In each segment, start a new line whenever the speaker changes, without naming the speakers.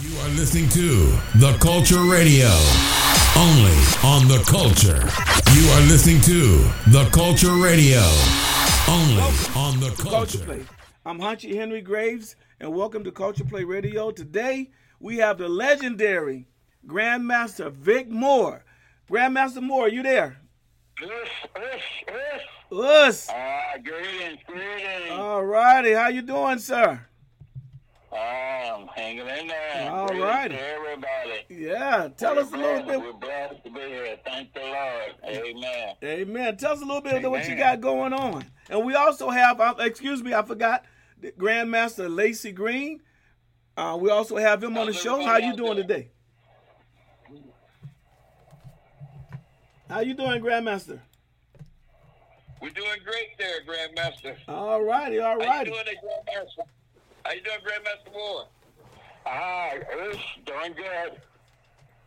You are listening to The Culture Radio, only on The Culture. You are listening to The Culture Radio, only on The
Culture
Culture.
Play. I'm Hunchy Henry Graves, and welcome to Culture Play Radio. Today, we have the legendary Grandmaster Vic Moore. Grandmaster Moore, are you there?
Yes, yes, yes.
Us.
Ah, greetings, greetings.
All righty. How you doing, sir?
I'm hanging in there.
All righty.
everybody.
Yeah. Tell
We're
us a little bit.
We're blessed to be here. Thank the Lord. Amen.
Amen. Tell us a little bit of what you got going on. And we also have, uh, excuse me, I forgot, Grandmaster Lacey Green. Uh, we also have him on the show. How you doing today? How you doing, Grandmaster?
We're doing great there, Grandmaster.
All righty, all
How you
righty.
doing, Grandmaster? How you doing, Grandmaster Moore? Ah, it's doing good.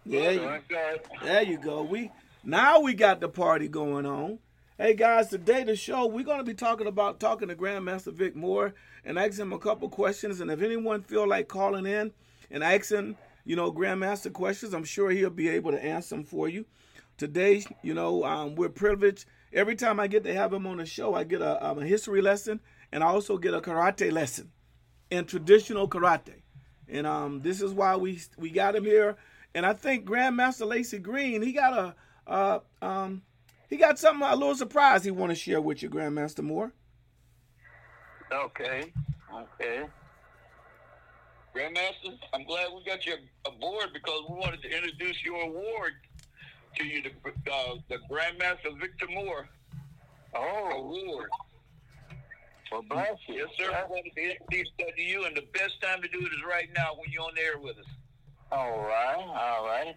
Yeah, you,
Doing good.
there you go. We now we got the party going on. Hey guys, today the show we're going to be talking about talking to Grandmaster Vic Moore and asking him a couple questions. And if anyone feel like calling in and asking, you know, Grandmaster questions, I'm sure he'll be able to answer them for you. Today, you know, um, we're privileged. Every time I get to have him on the show, I get a, um, a history lesson and I also get a karate lesson in traditional karate. And um, this is why we we got him here. And I think Grandmaster Lacey Green, he got a uh, um, he got something a little surprise he want to share with you, Grandmaster Moore.
Okay. Okay. Grandmaster, I'm glad we got you aboard because we wanted to introduce your award to you, the, uh, the Grandmaster Victor Moore oh. Award. Well, bless you. Yes, sir. I wanted to introduce that to you, and the best time to do it is right now when you're on the air with us. All right. All right.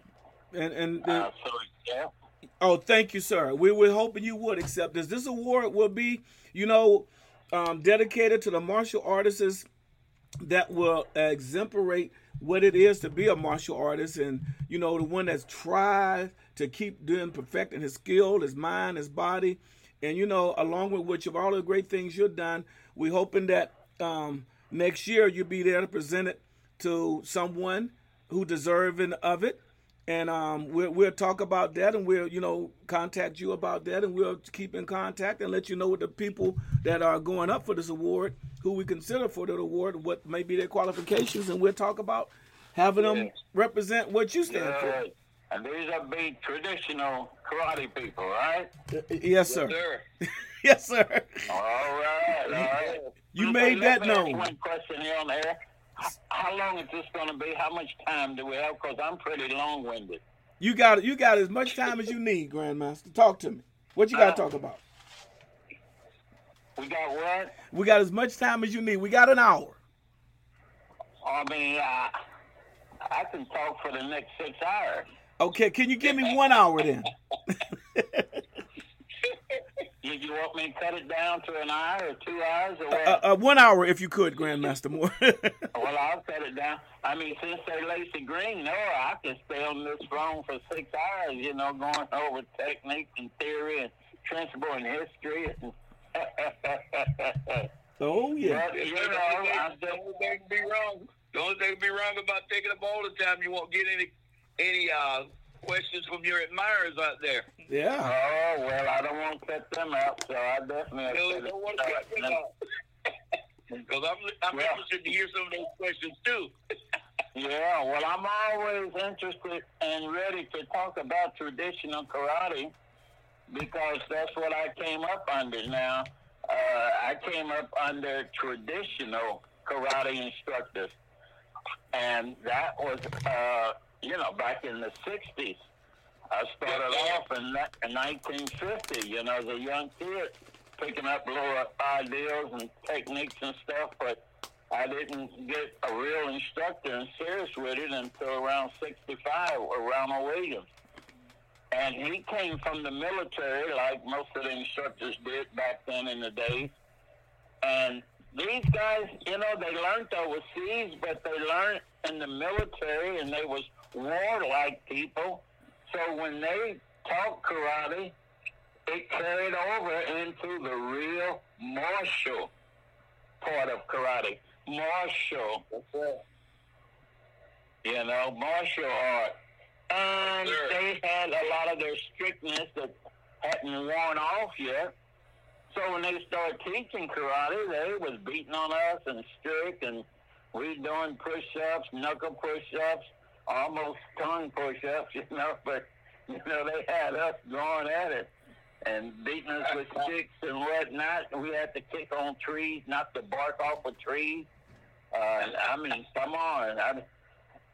And and
Uh, so, yeah.
oh, thank you, sir. We were hoping you would accept this. This award will be, you know, um, dedicated to the martial artists that will exemplate what it is to be a martial artist and you know the one that's tried to keep doing perfecting his skill his mind his body and you know along with which of all the great things you've done we hoping that um, next year you'll be there to present it to someone who deserving of it. And um, we'll, we'll talk about that and we'll you know contact you about that and we'll keep in contact and let you know what the people that are going up for this award who we consider for the award what may be their qualifications and we'll talk about having them represent what you stand
Good. And these are big traditional karate people, right?
for yes sir
sir.
yes sir
All right, all right.
You made that known.
One question here on air. How long is this going to be? How much time do we have? Because I'm pretty long-winded.
you got you got as much time as you need grandmaster talk to me what you got to
Uh,
talk about
We got what?
we got as much time as you need we got an hour
I mean, uh, I can talk for the next six hours.
Okay can you give me one hour then
You, you want me to cut it down to an hour or two hours or what?
uh, uh, one hour if you could grandmaster moore
well, I'll cut it down. I mean, since they Lacey Green, no, I can stay on this phone for six hours, you know, going over technique and theory and principle and history.
oh yeah
But, you know, I
the only thing to be wrong. The only thing to be wrong about taking up all the time, you won't get any any uh, questions from your admirers out there.
yeah
Oh well, I don't want to cut them out, so I definitely.
You know, don't want to cut them out. Because I'm I'm
Well-
interested to hear some of those questions too.
Yeah, well, I'm always interested and ready to talk about traditional karate because that's what I came up under. Now, uh, I came up under traditional karate instructors, and that was, uh, you know, back in the '60s. I started off in, in 1950, you know, as a young kid, picking up little ideas and techniques and stuff, but I didn't get a real instructor and serious with it until around 65 with Ronald Williams. And he came from the military, like most of the instructors did back then in the day. And these guys, you know, they learned overseas, but they learned in the military, and they was warlike people. So when they taught karate, it carried over into the real martial part of karate. Martial. you know, martial art. And
Sure.
they had a lot of their strictness that hadn't worn off yet. So when they started teaching karate, they was beating on us and strict, and we doing push-ups, knuckle push-ups, almost tongue push-ups, you know. But you know they had us going at it and beating us with sticks and whatnot. And we had to kick on trees, not the bark off of trees. Uh, I mean, come on. I,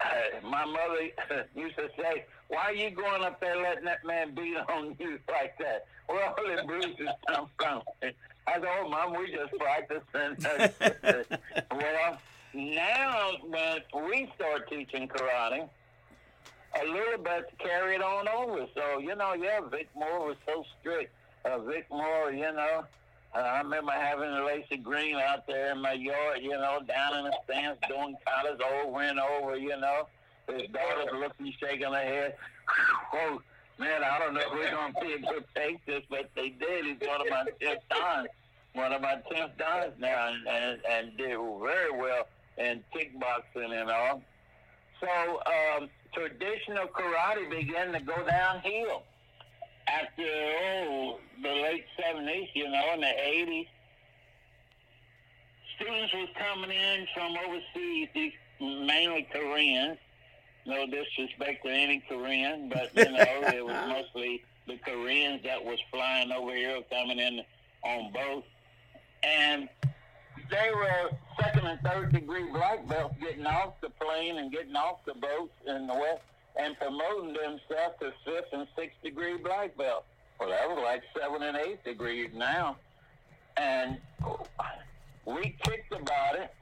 my mother used to say, "Why are you going up there letting that man beat on you like that? Where all the bruises come from?" I said, "Oh, mom, we just practicing." well, now that we start teaching karate, a little bit carried on over. So you know, yeah, Vic Moore was so strict. Uh, Vic Moore, you know. Uh, I remember having Lacey Green out there in my yard, you know, down in the stands doing counters over and over, you know. His daughter's looking, shaking her head. Oh, man, I don't know if we're going to be able to take this, but they did. He's one of my tenth dans. One of my tenth dans now, and, and, and did very well in kickboxing and all. So um, traditional karate began to go downhill after oh, the late 70s, you know, in the 80s. Students was coming in from overseas, mainly Koreans. No disrespect to any Korean, but you know, it was mostly the Koreans that was flying over here, coming in on boats, and they were second and third degree black belts getting off the plane and getting off the boats in the west and promoting themselves to fifth and sixth degree black belt. Well, that was like seven and eighth degrees now. And we kicked about it.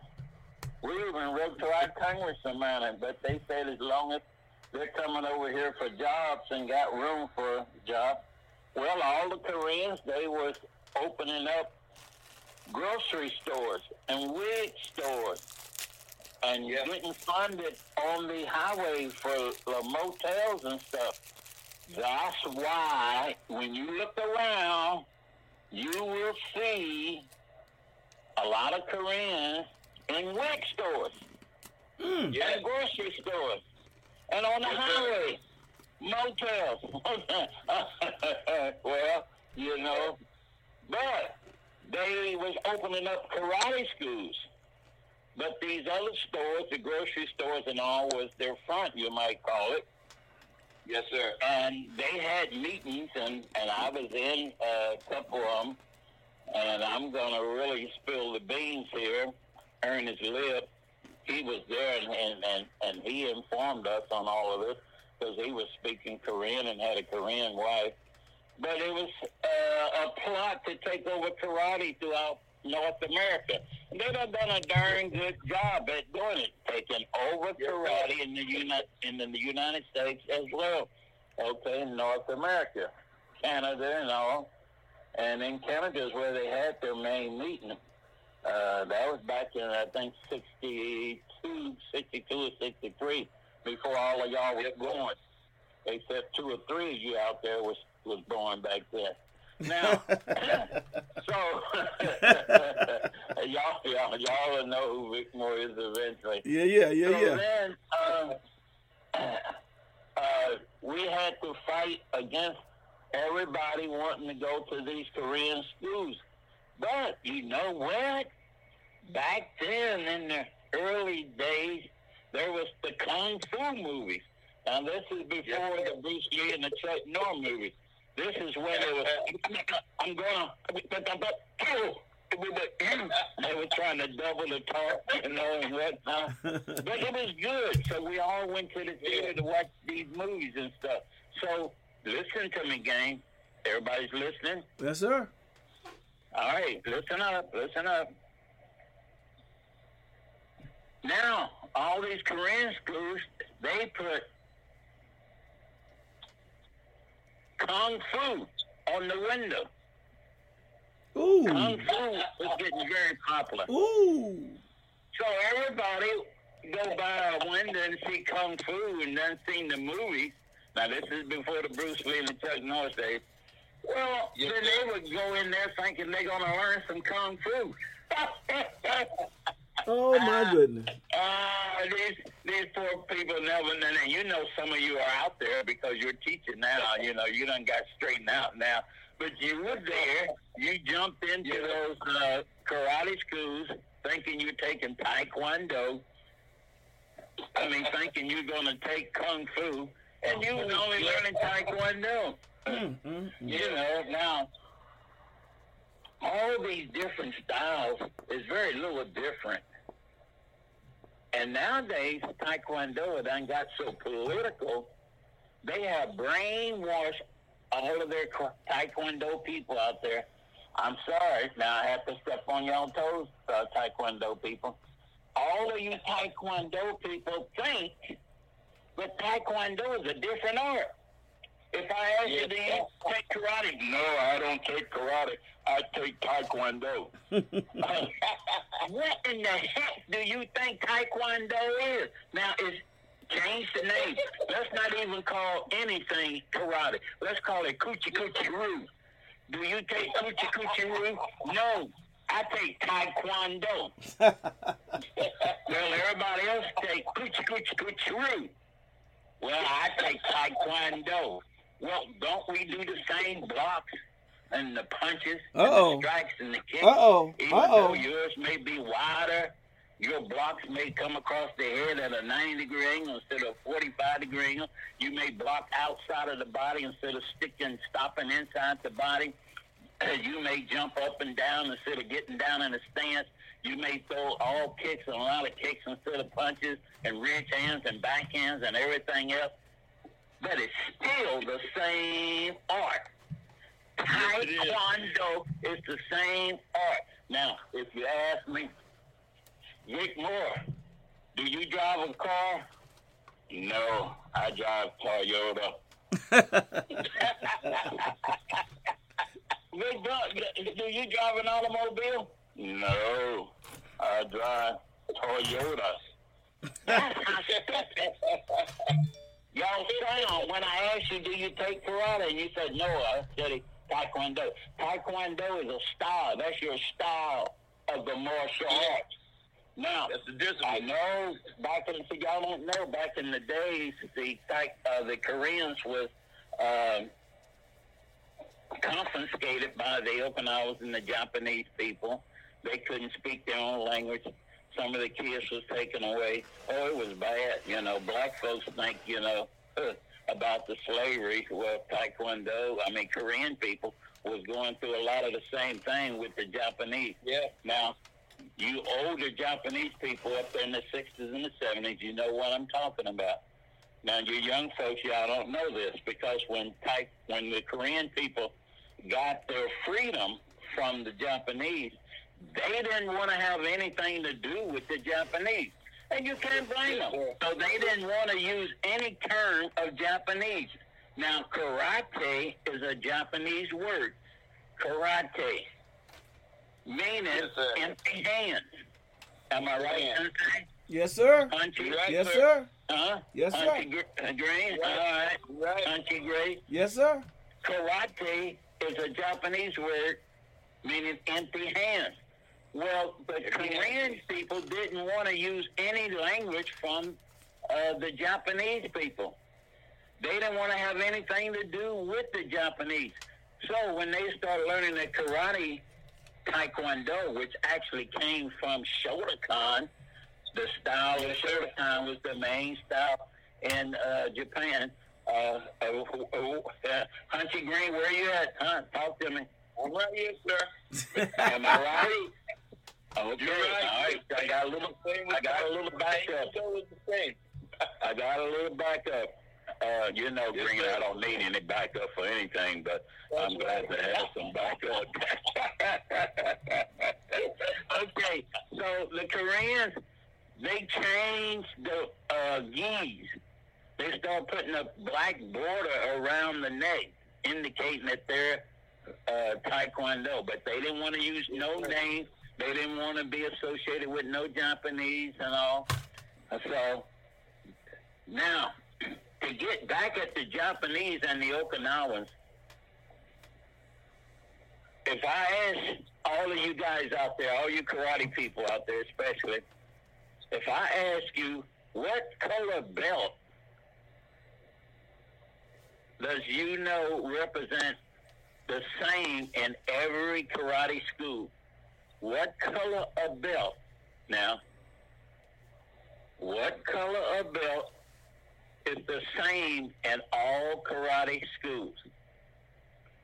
We even wrote to our congressman on it, but they said as long as they're coming over here for jobs and got room for jobs, well, all the Koreans, they was opening up grocery stores and wig stores and
Yeah.
getting funded on the highway for the motels and stuff. That's why when you look around, you will see a lot of Koreans in wig stores hmm.
Yeah.
and grocery stores and on the highway, motels. well, you know, but they was opening up karate schools. But these other stores, the grocery stores and all, was their front, you might call it.
Yes, sir.
And they had meetings, and, and I was in uh, a couple of them. And I'm going to really spill the beans here. Ernest Lieb, he was there, and, and, and, and he informed us on all of this because he was speaking Korean and had a Korean wife. But it was uh, a plot to take over karate throughout North America. And they've done a darn good job at doing it, taking over karate in the United in the United States as well. Okay, in North America, Canada, and all. And in Canada is where they had their main meeting. Uh, that was back in I think 62, 62 or 63, before all of y'all was born. Except two or three of you out there was was born back then. Now, so y'all, y'all, y'all will know who Vic Moore is eventually.
Yeah, yeah, yeah,
so
yeah.
then um, uh, we had to fight against everybody wanting to go to these Korean schools. But you know what? Back then, in the early days, there was the Kung Fu movies. Now, this is before the Bruce Lee and the Chuck Norris movies. This is when they were. I'm going to, oh, they were trying to double the talk, you know, and whatnot. But it was good. So we all went to the theater to watch these movies and stuff. So listen to me, gang. Everybody's listening.
yes, sir.
All right, listen up, listen up. Now, all these Korean schools, they put Kung Fu on the window.
Ooh.
Kung Fu is getting very popular.
ooh.
So everybody go by a window and see Kung Fu and then seen the movie. Now this is before the Bruce Lee and Chuck Norris days. Well,
Yes,
then they would go in there thinking they're gonna learn some Kung Fu.
Oh my goodness.
Uh, these these poor people never. And you know, some of you are out there because you're teaching now. You know, you done got straightened out now. But you were there. You jumped into those uh, karate schools thinking you're taking taekwondo. I mean, thinking you're going to take kung fu, and you was only learning taekwondo. You know, now all these different styles is very little different. And nowadays, Taekwondo done got so political, they have brainwashed all of their Taekwondo people out there. I'm sorry, now I have to step on y'all toes, uh, Taekwondo people. All of you Taekwondo people think that Taekwondo is a different art. If I ask you, do you take karate? No, I don't take karate. I take taekwondo. what in the heck do you think taekwondo is? Now, it's change the name. Let's not even call anything karate. Let's call it coochie coochie roo. Do you take coochie coochie roo? No. I take taekwondo. well, everybody else take coochie coochie coochie roo. Well, I take taekwondo. Well, don't we do the same blocks and the punches
Uh-oh.
and the strikes and the kicks?
Uh-oh.
Even
Uh-oh.
though yours may be wider, your blocks may come across the head at a 90 degree angle instead of 45 degree angle. You may block outside of the body instead of sticking, stopping inside the body. You may jump up and down instead of getting down in a stance. You may throw all kicks and a lot of kicks instead of punches and reach hands and backhands and everything else. But it's still the same art. Taekwondo is the same art. Now, if you ask me, Vic Moore, do you drive a car? No, I drive Toyota. Rick, do do you drive an automobile? No, I drive Toyotas. That's how stupid. Y'all sound when I asked you, do you take karate? And you said, no, I study taekwondo. Taekwondo is a style. That's your style of the martial arts. Now,
That's the discipline.
I know back in the, y'all don't know, back in the days, the uh, the Koreans was um confiscated by the Okinawas and the Japanese people. They couldn't speak their own language. Some of the kids was taken away. Oh, it was bad. You know, black folks think, you know, about the slavery. Well, Taekwondo, I mean, Korean people was going through a lot of the same thing with the Japanese.
Yeah.
Now, you older Japanese people up there in the 60s and the 70s, you know what I'm talking about. Now, you young folks, y'all don't know this because when Thai, when the Korean people got their freedom from the Japanese, they didn't want to have anything to do with the Japanese. And you can't blame them. So they didn't want to use any term of Japanese. Now, karate is a Japanese word. Karate. Meaning
Yes,
empty hands. Am I right,
Hands.
Sensei?
Yes, sir.
Punchy?
Right,
Yes,
sir.
sir.
Huh?
Yes, sir.
Punchy gr- uh, green? All right.
Right.
Punchy gray?
Yes, sir.
Karate is a Japanese word meaning empty hands. Well, the Korean people didn't want to use any language from uh, the Japanese people. They didn't want to have anything to do with the Japanese. So when they started learning the karate taekwondo, which actually came from Shotokan, the style of Shotokan was the main style in uh, Japan. Uh, uh, uh, uh, Hunchy Green, where are you at? Huh? Talk to me.
I'm right here, sir.
Am I right? Okay,
You're right.
all right. I got a little, I got a little backup. I got a little backup. Uh, you know, Green. I don't need any backup for anything, but I'm glad to have some backup. okay, so the Koreans, they changed the uh, gis. They start putting a black border around the neck, indicating that they're uh, Taekwondo, but they didn't want to use no name. They didn't want to be associated with no Japanese and all. Uh, so now, to get back at the Japanese and the Okinawans, if I ask all of you guys out there, all you karate people out there especially, if I ask you what color belt does you know represent the same in every karate school? What color of belt? Now, what color of belt is the same in all karate schools?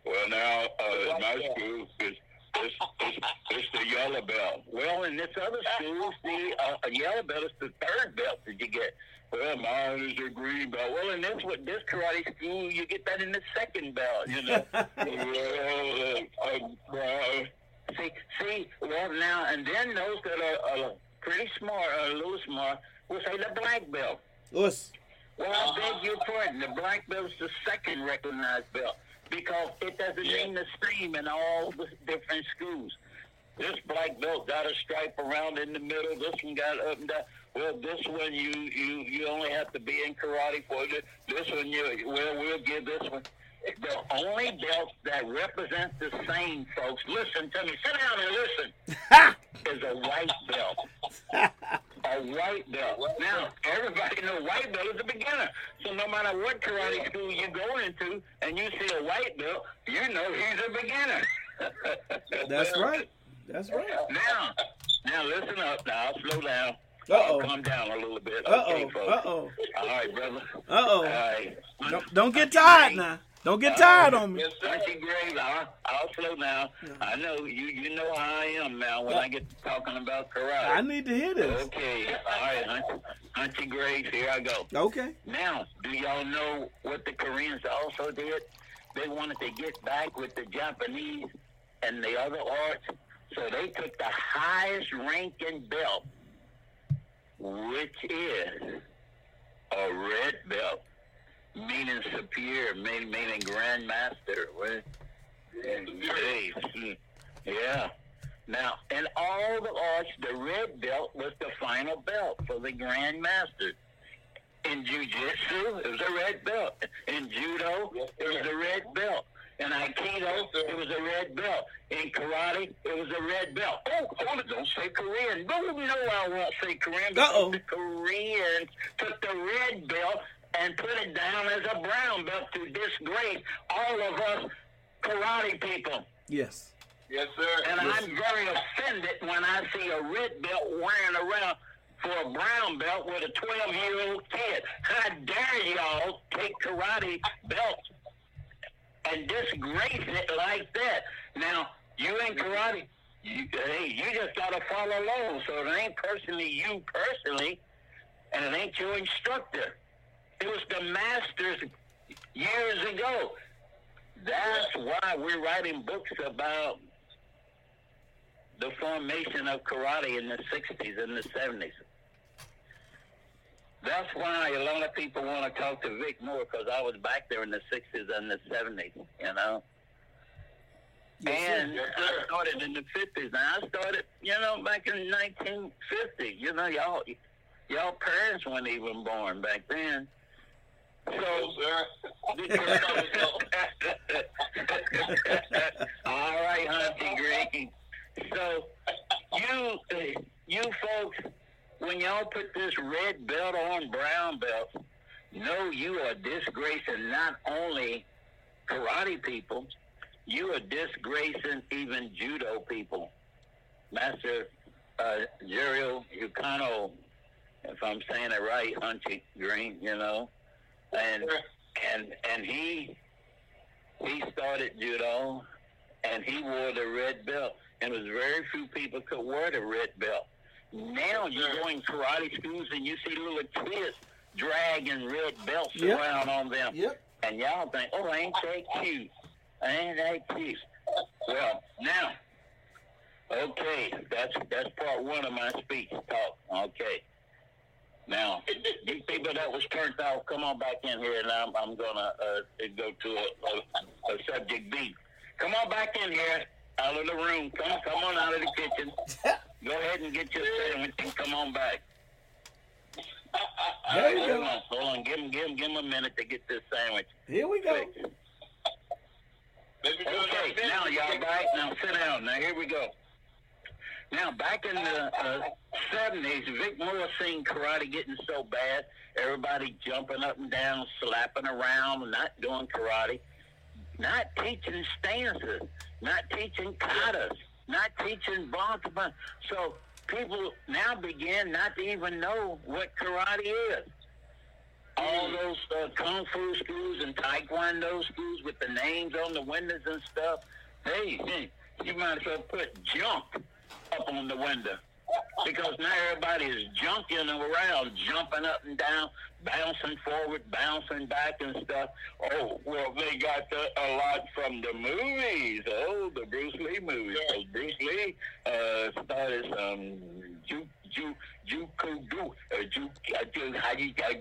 Well, now, uh, my school is it's, it's, it's the yellow belt.
Well, in this other school, the uh, yellow belt is the third belt that you get.
Well, mine is a green belt.
Well, in this what this karate school, you get that in the second belt. You know.
well, uh, uh,
see, see. Well, now and then those that are uh, pretty smart, or a little smart, will say the black belt.
Us.
Well, I beg your pardon. The black belt is the second recognized belt because it doesn't
Yeah.
mean the same in all the different schools. This black belt got a stripe around in the middle. This one got up and down. Well, this one you you you only have to be in karate for it. This one you well we'll give this one. The only belt that represents the same, folks. Listen to me. Sit down and listen. is a white belt. a white belt. Now, everybody knows white belt is a beginner. So no matter what karate school you go into and you see a white belt, you know he's a beginner.
That's right. That's right.
Now, now listen up. Now I'll slow down.
Uh-oh.
Calm down a little bit.
Uh
Okay,
oh.
folks.
Uh oh.
All right, brother.
Uh-oh.
All right.
Don't, don't get tired now. Don't get tired on me.
Auntie Graves, I'll, I'll slow down. I know you. You know how I am now when I get to talking about karate.
I need to hear this.
Okay. All right, Auntie, Auntie Graves, here I go.
Okay.
Now, do y'all know what the Koreans also did? They wanted to get back with the Japanese and the other arts, so they took the highest ranking belt, which is a red belt, meaning superior, meaning, meaning grandmaster. Yeah. Now, in all the arts, the red belt was the final belt for the grandmaster. In jiu-jitsu, it was a red belt. In judo, it was a red belt. In aikido, it was a red belt. In karate, it was a red belt. Oh, hold it, don't say Korean. No, no, I won't say Korean
Uh-oh.
the Koreans took the red belt and put it down as a brown belt to disgrace all of us karate people.
Yes.
yes, sir.
And I'm very offended when I see a red belt wearing around for a brown belt with a 12 year old kid. How dare y'all take karate belts and disgrace it like that? Now, you ain't karate, you, hey, you just got to follow along. So it ain't personally you personally, and it ain't your instructor. It was the masters years ago. That's why we're writing books about the formation of karate in the 60s and the 70s. That's why a lot of people want to talk to Vic Moore because I was back there in the 60s and the 70s, you know. and I started in the 50s. Now, I started, you know, back in 1950. You know, y'all, y'all parents weren't even born back then. So, All right, Hunty Green. So you you folks, when y'all put this red belt on brown belt, know you are disgracing not only karate people, you are disgracing even judo people. Master uh, Yukano, if I'm saying it right, Hunty Green, you know, and and and he he started judo and he wore the red belt. And it was very few people could wear the red belt. Now you go in karate schools and you see little kids dragging red belts
Yep.
around on them.
Yep.
and y'all think oh ain't that cute? Ain't that cute? Well now okay that's that's part one of my speech talk. Okay now, these people that was turned off, come on back in here, and I'm, I'm gonna uh, go to a, a, a subject B. Come on back in here, out of the room. Come, come on out of the kitchen. Go ahead and get your sandwich and come on back.
There you
hold
go.
on, hold on. Give him, give him, give him a minute to get this sandwich
Here we go.
Okay, now y'all back. Now sit down. Now here we go. Now back in the uh, seventies, Vic Moore seen karate getting so bad, everybody jumping up and down, slapping around, not doing karate, not teaching stances, not teaching katas, not teaching bonta. So people now begin not to even know what karate is. All those uh, kung fu schools and taekwondo schools with the names on the windows and stuff. Hey, hey, you might as well put jump up on the window because now everybody is junking around, jumping up and down, bouncing forward, bouncing back and stuff. Oh, well, they got that a lot from the movies. Oh, the Bruce Lee movies. Because Bruce Lee uh, started some ju ju juku do uh, ju ju how you guys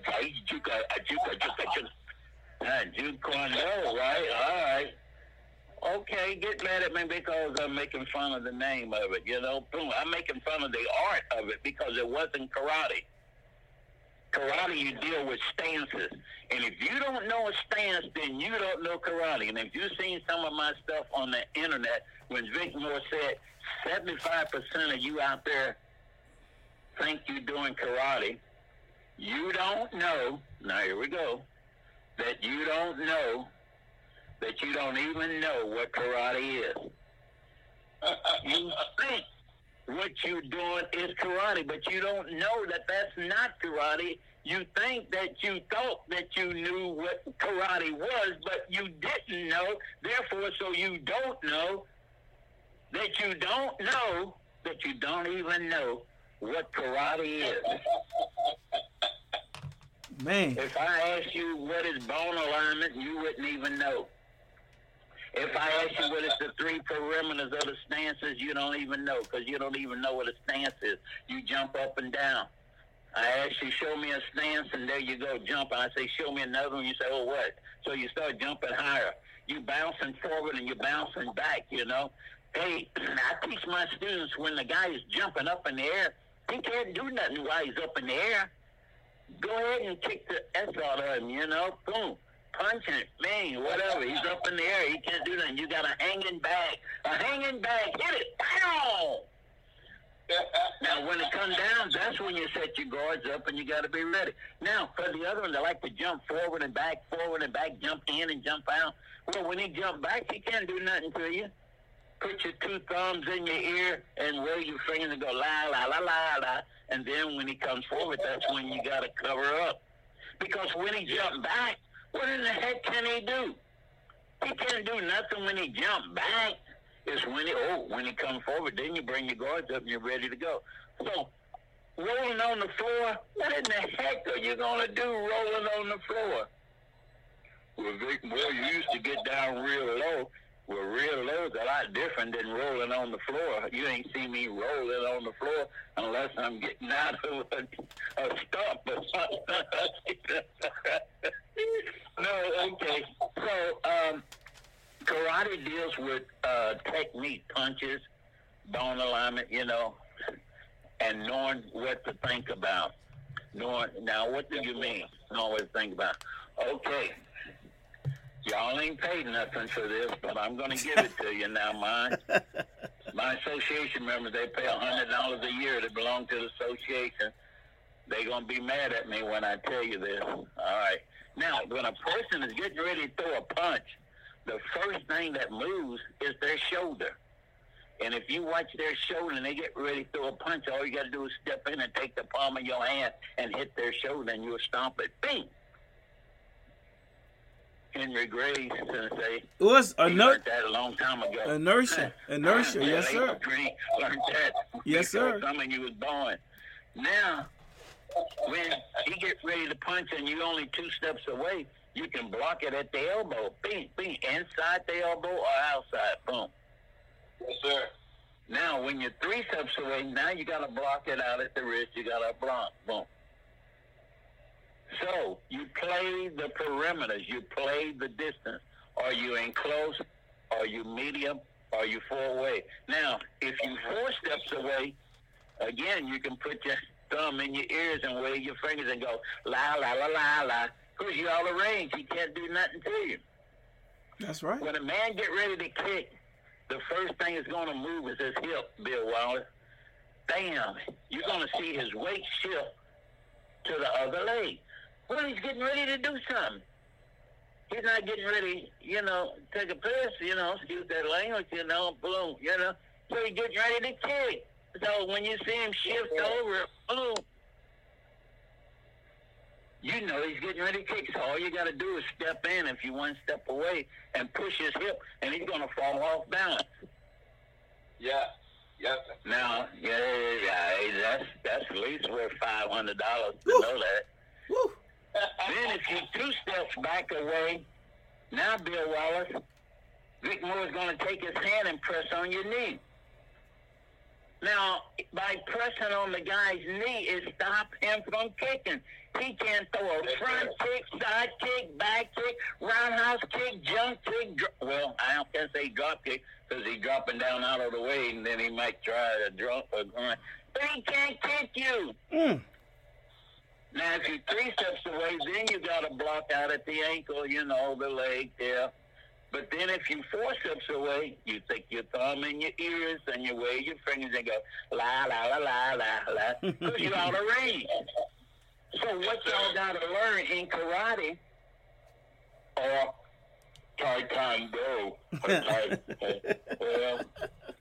juka juka juka juka uh, juke Kwando, right? All right okay, get mad at me because I'm making fun of the name of it. You know, I'm making fun of the art of it because it wasn't karate. Karate, you deal with stances. And if you don't know a stance, then you don't know karate. And if you've seen some of my stuff on the internet, when Vic Moore said 75% of you out there think you're doing karate, you don't know, now here we go, that you don't know that you don't even know what karate is. you think what you're doing is karate, but you don't know that that's not karate. You think that you thought that you knew what karate was, but you didn't know. Therefore, so you don't know that you don't know that you don't even know what karate is.
Man.
If I asked you what is bone alignment, you wouldn't even know. If I ask you what is the three perimeters of the stances, you don't even know because you don't even know what a stance is. You jump up and down. I ask you, show me a stance, and there you go, jump. And I say, show me another one. You say, oh, what? So you start jumping higher. You bouncing forward and you're bouncing back, you know. Hey, I teach my students when the guy is jumping up in the air, he can't do nothing while he's up in the air. Go ahead and kick the S out of him, you know. Boom punching it, man, whatever. He's up in the air. He can't do nothing. You got a hanging bag. A hanging bag. Hit it. Pow! now, when it comes down, that's when you set your guards up and you got to be ready. Now, for the other one, they like to jump forward and back, forward and back, jump in and jump out. Well, when he jump back, he can't do nothing to you. Put your two thumbs in your ear and wave your fingers and go la la la la la. And then when he comes forward, that's when you got to cover up. Because when he jump back, what in the heck can he do? He can't do nothing when he jump back. It's when he oh when he come forward, then you bring your guards up and you're ready to go. So rolling on the floor, what in the heck are you gonna do rolling on the floor? Well, Vic, you used to get down real low. Well, real low is a lot different than rolling on the floor. You ain't see me rolling on the floor unless I'm getting out of a, a stump or something. no, okay. So, um, karate deals with uh, technique, punches, bone alignment, you know, and knowing what to think about. Knowing now, what do you mean? Know what to think about. Okay, Y'all ain't paid nothing for this, but I'm going to give it to you now. My my association members, they pay a hundred dollars a year to belong to the association. They're going to be mad at me when I tell you this. All right. Now, when a person is getting ready to throw a punch, the first thing that moves is their shoulder. And if you watch their shoulder and they get ready to throw a punch, all you got to do is step in and take the palm of your hand and hit their shoulder, and you'll stomp it. Bing! Henry Gray sensei.
It was a
learned that a long time ago.
Inertia, inertia, yes sir.
Learned that.
Yes sir.
Some of you was born. Now, when he gets ready to punch and you're only two steps away, you can block it at the elbow. Bing, bing, inside the elbow or outside. Boom.
Yes, sir.
Now, when you're three steps away, now you got to block it out at the wrist. You got to block. Boom. So you play the perimeters, you play the distance. Are you in close? Are you medium? Are you far away? Now, if you four steps away, again, you can put your thumb in your ears and wave your fingers and go la la la la la. Because out of range, he can't do nothing to you.
That's right.
When a man get ready to kick, the first thing that's going to move is his hip, Bill Wallace. Damn, you're going to see his weight shift to the other leg. Well, he's getting ready to do something. He's not getting ready, you know, take a piss, you know, excuse that language, you know, boom, you know. So he's getting ready to kick. So when you see him shift over, boom, you know he's getting ready to kick. So all you got to do is step in if you one step away and push his hip, and he's going to fall off balance.
Yeah. Yep.
Now, yeah, yeah, yeah, that's that's at least worth five hundred dollars to know that.
Woo.
Then if you two steps back away, now Bill Wallace, Vic Moore's going to take his hand and press on your knee. Now, by pressing on the guy's knee, it stops him from kicking. He can't throw a front kick, side kick, back kick, roundhouse kick, jump kick. Dro- well, I don't can say drop kick because he's dropping down out of the way, and then he might try to drop a grunt. But he can't kick you.
Mm.
Now, if you're three steps away, then you got to block out at the ankle, you know, the leg there. But then if you four steps away, you stick your thumb in your ears and you wave your fingers and go, la, la, la, la, la, la, because you're out of range. So what y'all got to learn in karate or taekwondo, or tai- well,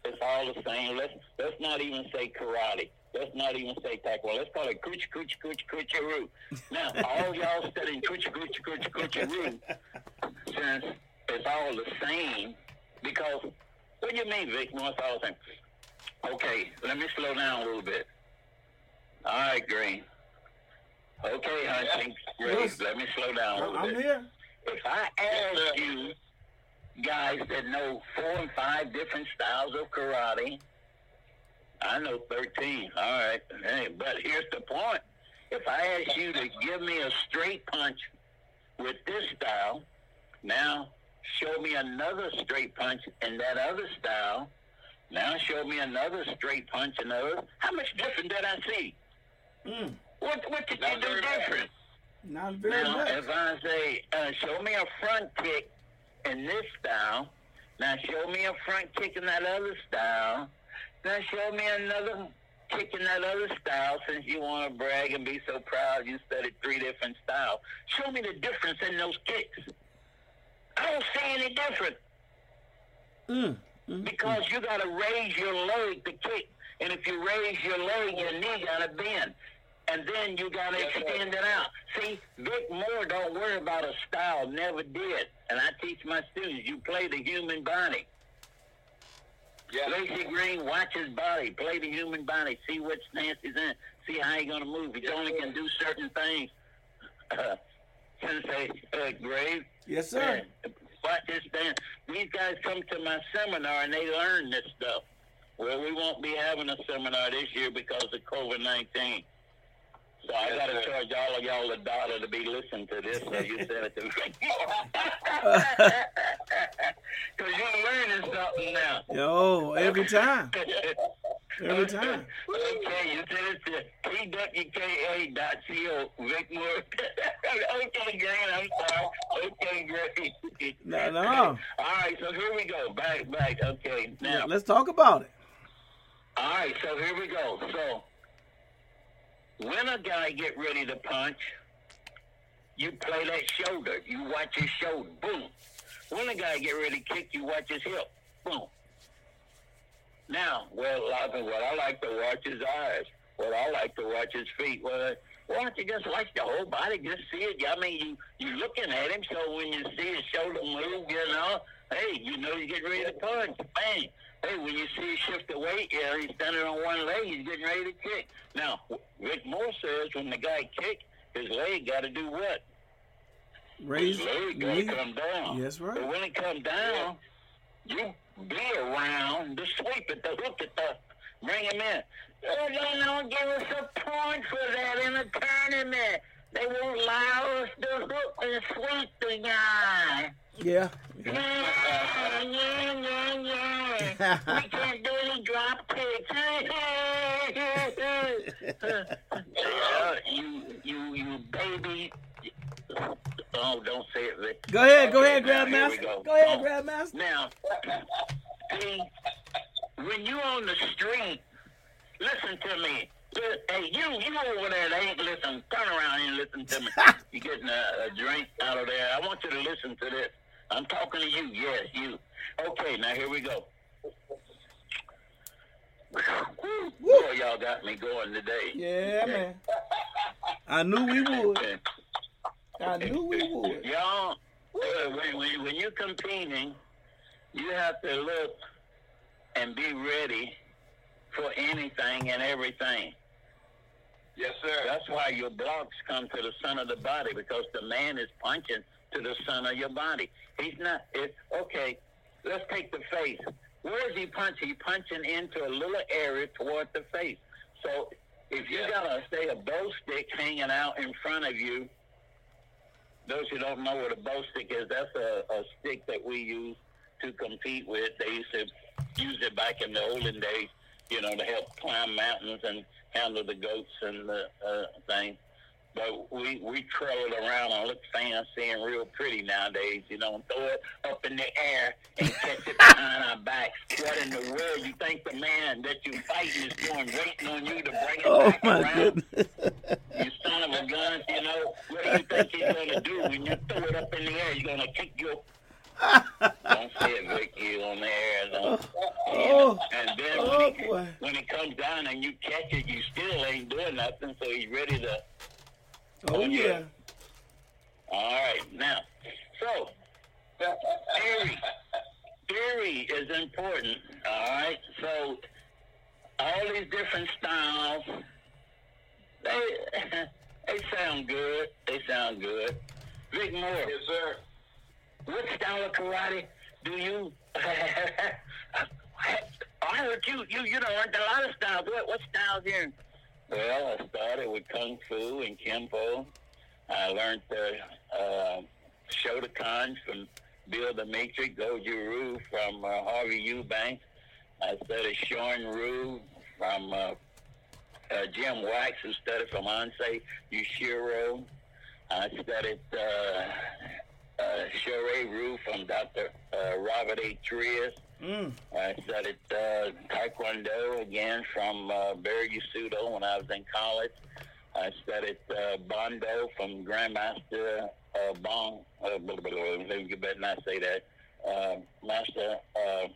it's all the same. Let's, let's not even say karate. Let's not even say taekwondo. Let's call it cooch, cooch, cooch, coocheroo. Now, all y'all studying cooch, cooch, cooch, coocheroo, since it's all the same, because, what do you mean, Vic? No, it's all the same. Okay, let me slow down a little bit. All right, Green. Okay, Hunting. Green,
Yes.
let me slow down a little
I'm
bit.
here.
If I ask you guys that know four and five different styles of karate, I know 13. All right. Hey, but here's the point. If I ask you to give me a straight punch with this style, now show me another straight punch in that other style. Now show me another straight punch in other. How much different did I see?
Mm.
What what did you
Not
do different?
Not very
Now,
much.
if I say, uh, show me a front kick in this style, now show me a front kick in that other style, now show me another kick in that other style since you want to brag and be so proud you studied three different styles. Show me the difference in those kicks. I don't see any difference
Mm. Mm.
because you got to raise your leg to kick. And if you raise your leg, your knee got to bend. And then you got to
Yes, sir.
extend it out. See, Vic Moore don't worry about a style, never did. And I teach my students, you play the human body.
Yeah.
Lacey Green, watch his body, play the human body, see what stance he's in, see how he's going to move. He
Yes,
only
sir.
can do certain things. Uh, Sensei uh, Grave,
Yes, sir.
yeah. Watch this thing. These guys come to my seminar and they learn this stuff. Well, we won't be having a seminar this year because of COVID 19. So I got to charge all of y'all a dollar to be listening to this. So you said it to me. Because you're learning something now.
Yo, every time. Every time.
Okay, you send it to twka.co, Vic Moore. okay, Grant, I'm sorry. Okay, great.
No, no.
All right, so here we go. Back, back. Okay, now.
Let's talk about it.
All right, so here we go. So, when a guy get ready to punch, you play that shoulder. You watch his shoulder. Boom. When a guy get ready to kick, you watch his hip. Boom. Now, well, I think what I like to watch is eyes. What I like to watch is feet. Well, why don't you just watch the whole body? Just see it. I mean, you you looking at him, so when you see his shoulder move, you know, hey, you know he's getting ready to punch. Bang. Hey, when you see him shift the weight, yeah, he's standing on one leg, he's getting ready to kick. Now, Vic Moore says when the guy kicks, his leg got to do what?
Raise
His leg got to come down.
Yes, right.
But when it come down, you be around the sweep it, the hook it, the bring him in. They don't give us a point for that in a tournament. They won't allow us to hook and sweep the guy.
Yeah.
Yeah, yeah, yeah, yeah. we can't do any drop kicks. Uh, you, you, you baby. Oh, don't say it.
Go ahead, go ahead, Grandmaster. Go.
go.
ahead,
Oh.
Grandmaster.
Now, see, when you on the street, listen to me. Hey, you, you over there that ain't listen. Turn around and listen to me. you getting a, a drink out of there. I want you to listen to this. I'm talking to you. Yes, you. Okay, now here we go. Boy, y'all got me going today.
Yeah, man. I knew we would.
Okay.
I knew we would.
Y'all, when, when, when you're competing, you have to look and be ready for anything and everything.
Yes, sir.
That's why your blocks come to the center of the body because the man is punching to the center of your body. He's not. It, okay, let's take the face. Where is he punching? He punching into a little area toward the face. So if you
Yeah.
got a say a bow stick hanging out in front of you, those who don't know what a bow stick is, that's a, a stick that we use to compete with. They used to use it back in the olden days, you know, to help climb mountains and handle the goats and the uh, thing. But we we trail it around and look fancy and real pretty nowadays, you know, and throw it up in the air and catch it behind our backs. What in the world you think the man that you fighting is doing, waiting on you to bring it
Oh
back
my
around?
goodness.
You son of a gun, you know, what do you think he's gonna do when you throw it up in the air? You're gonna kick your don't say it, Vic, you on the air. Don't.
Oh,
And then
oh
when, he, when it comes down and you catch it, you still ain't doing nothing, so he's ready to.
Oh yeah.
All right, now, so uh, theory, theory is important. All right, so all these different styles, they they sound good. They sound good. Vic Moore,
Yes, sir.
what style of karate do you? I heard you you you know a lot of styles. What what styles here? Well, I started with kung fu and kempo. I learned the uh, Shotokan from Bill the Matrix, Goju Ryu from uh, Harvey Eubanks. I studied Shorin Ryu from uh, uh, Jim Wax, who studied from Ansei Ueshiro. I studied uh, uh, Shuri Ryu from Dr. Uh, Robert A. Trias.
Mm.
I studied uh, Taekwondo again from uh, Barry Usudo when I was in college. I studied uh, Bondo from Grandmaster uh, Bong. Uh, blah, blah, blah, blah, you better not say that. Uh, Master. Uh,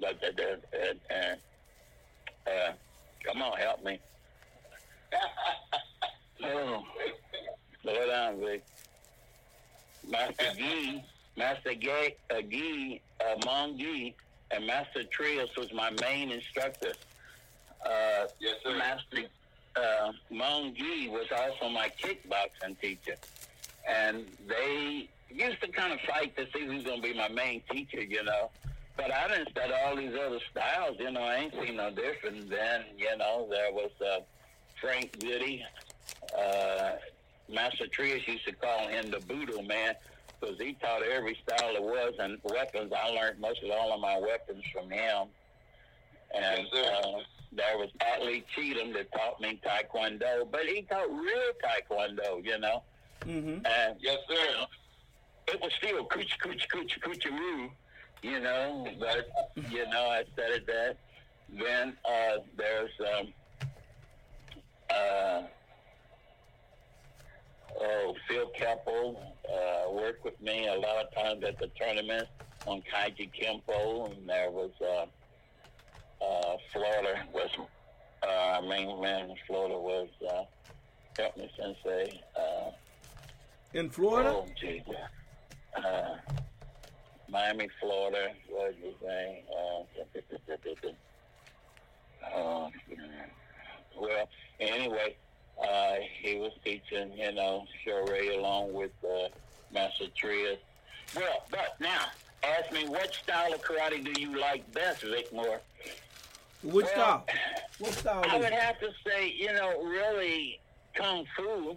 blah, blah, blah, uh, uh, uh, come on, help me. oh, slow down, Vic. Master Master Gay, uh, Gee, uh, Mong Gee, and Master Trias was my main instructor. Uh,
Yes, sir.
Master uh, Mong Gee was also my kickboxing teacher. And they used to kind of fight to see who's going to be my main teacher, you know. But I didn't study all these other styles, you know. I ain't seen no different. Then, you know, there was uh, Frank Goody. Uh, Master Trias used to call him the Voodoo man because he taught every style there was and weapons. I learned most of all of my weapons from him. And
Yes,
uh, there was Atlee Cheatham that taught me Taekwondo, but he taught real Taekwondo, you know.
Mm-hmm.
And
Yes, sir.
it was still cooch cooch cooch coocheroo, you know. But you know, I studied that. Then uh, there's um, uh, Phil Keppel uh, worked with me a lot of times at the tournament on Kaiji Kempo, and there was uh, uh, Florida was uh, our main man in Florida was uh, help me sensei. Uh,
In Florida?
Oh. Uh, Miami, Florida What was his name. Uh, uh, well, anyway, uh, he was teaching, you know, Shuri along with uh, Master Trias. Well, but now, ask me what style of karate do you like best, Vic Moore?
Which
Well,
style? What style
I would have to say, you know, really kung fu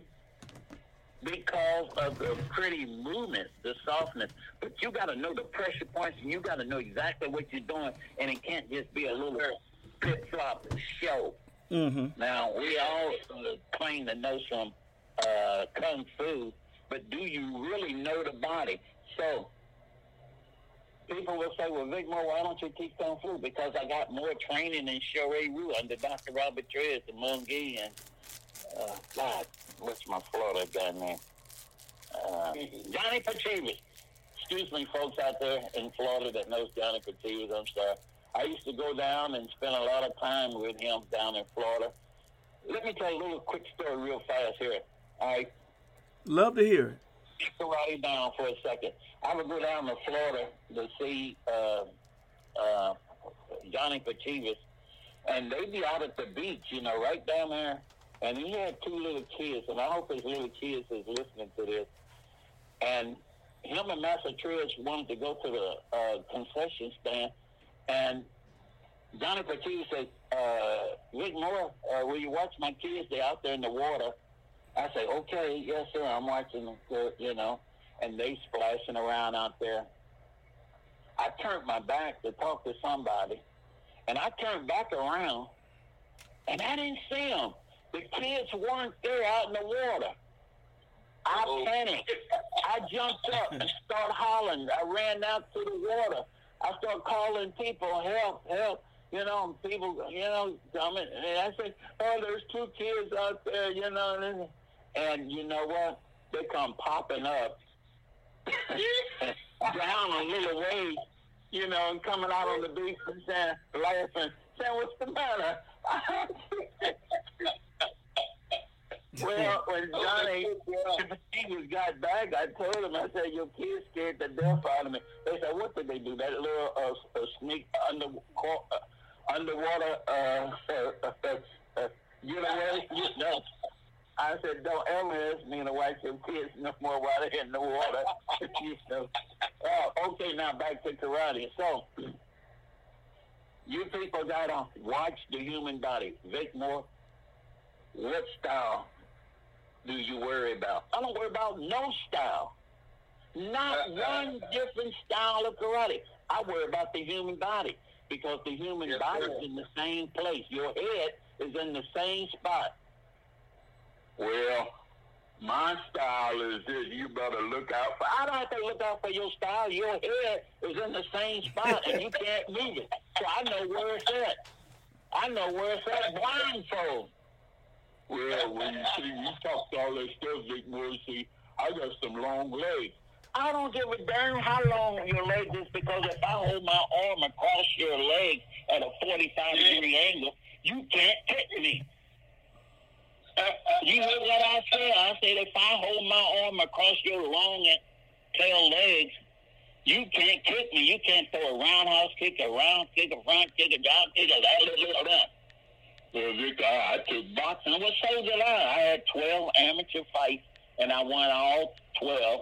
because of the pretty movements, the softness. But you got to know the pressure points, and you got to know exactly what you're doing, and it can't just be a little flip flop show.
Mm-hmm.
Now we all claim to know some uh, kung fu, but do you really know the body? So people will say, well, Vic Moore, why don't you teach Kung Fu? Because I got more training than Shuri Ryu under Dr. Robert Trias and Mungi and, uh, God, what's my Florida guy name? Uh, Johnny Pachivas. Excuse me, folks out there in Florida that knows Johnny Pachivas, I'm sorry. I used to go down and spend a lot of time with him down in Florida. Let me tell you a little quick story real fast here. All right,
Love to hear it.
it down for a second. I would go down to Florida to see uh, uh, Johnny Pachivas, and they'd be out at the beach, you know, right down there. And he had two little kids, and I hope his little kids is listening to this. And him and Master Trias wanted to go to the uh, concession stand, and Johnny Pachivas said, uh, Rick Moore, uh, will you watch my kids? They're out there in the water. I say, okay, yes, sir. I'm watching them, uh, you know, and they splashing around out there. I turned my back to talk to somebody, and I turned back around, and I didn't see them. The kids weren't there out in the water. I panicked. I jumped up and started hollering. I ran out to the water. I start calling people, help, help. You know, people, you know, coming. And I said, oh, there's two kids out there, you know. And, and you know what? They come popping up down a little way, you know, and coming out on the beach and saying, laughing, saying, what's the matter? well, when Johnny Stevens got back, I told him, I said, your kids scared the death out of me. They said, what did they do? That little uh, uh, sneak under, uh, underwater uh, uh, uh, uh, getaway? You know? I said, don't ever ask me to watch your kids no more while they're in the water. you know. Uh, okay, now back to karate. So, you people got to watch the human body. Vic Moore, what style do you worry about? I don't worry about no style. Not uh, uh, one different style of karate. I worry about the human body because the human
Yes,
body
sir.
is in the same place. Your head is in the same spot.
Well, my style is this. You better look out for.
I don't have to look out for your style. Your head is in the same spot and you can't move it. So I know where it's at. I know where it's at blindfold.
Well, when you see you talk all that stuff, Vic Moore, see, I got some long legs.
I don't give a darn how long your leg is because if I hold my arm across your leg at a 45 degree angle, you can't kick me. You heard what I said? I said if I hold my arm across your long tail legs, you can't kick me. You can't throw a roundhouse kick, a round kick, a front kick, a drop kick, a that, that, that,
Well, Vic, I, I took boxing.
What so did I? I had 12 amateur fights, and I won all 12,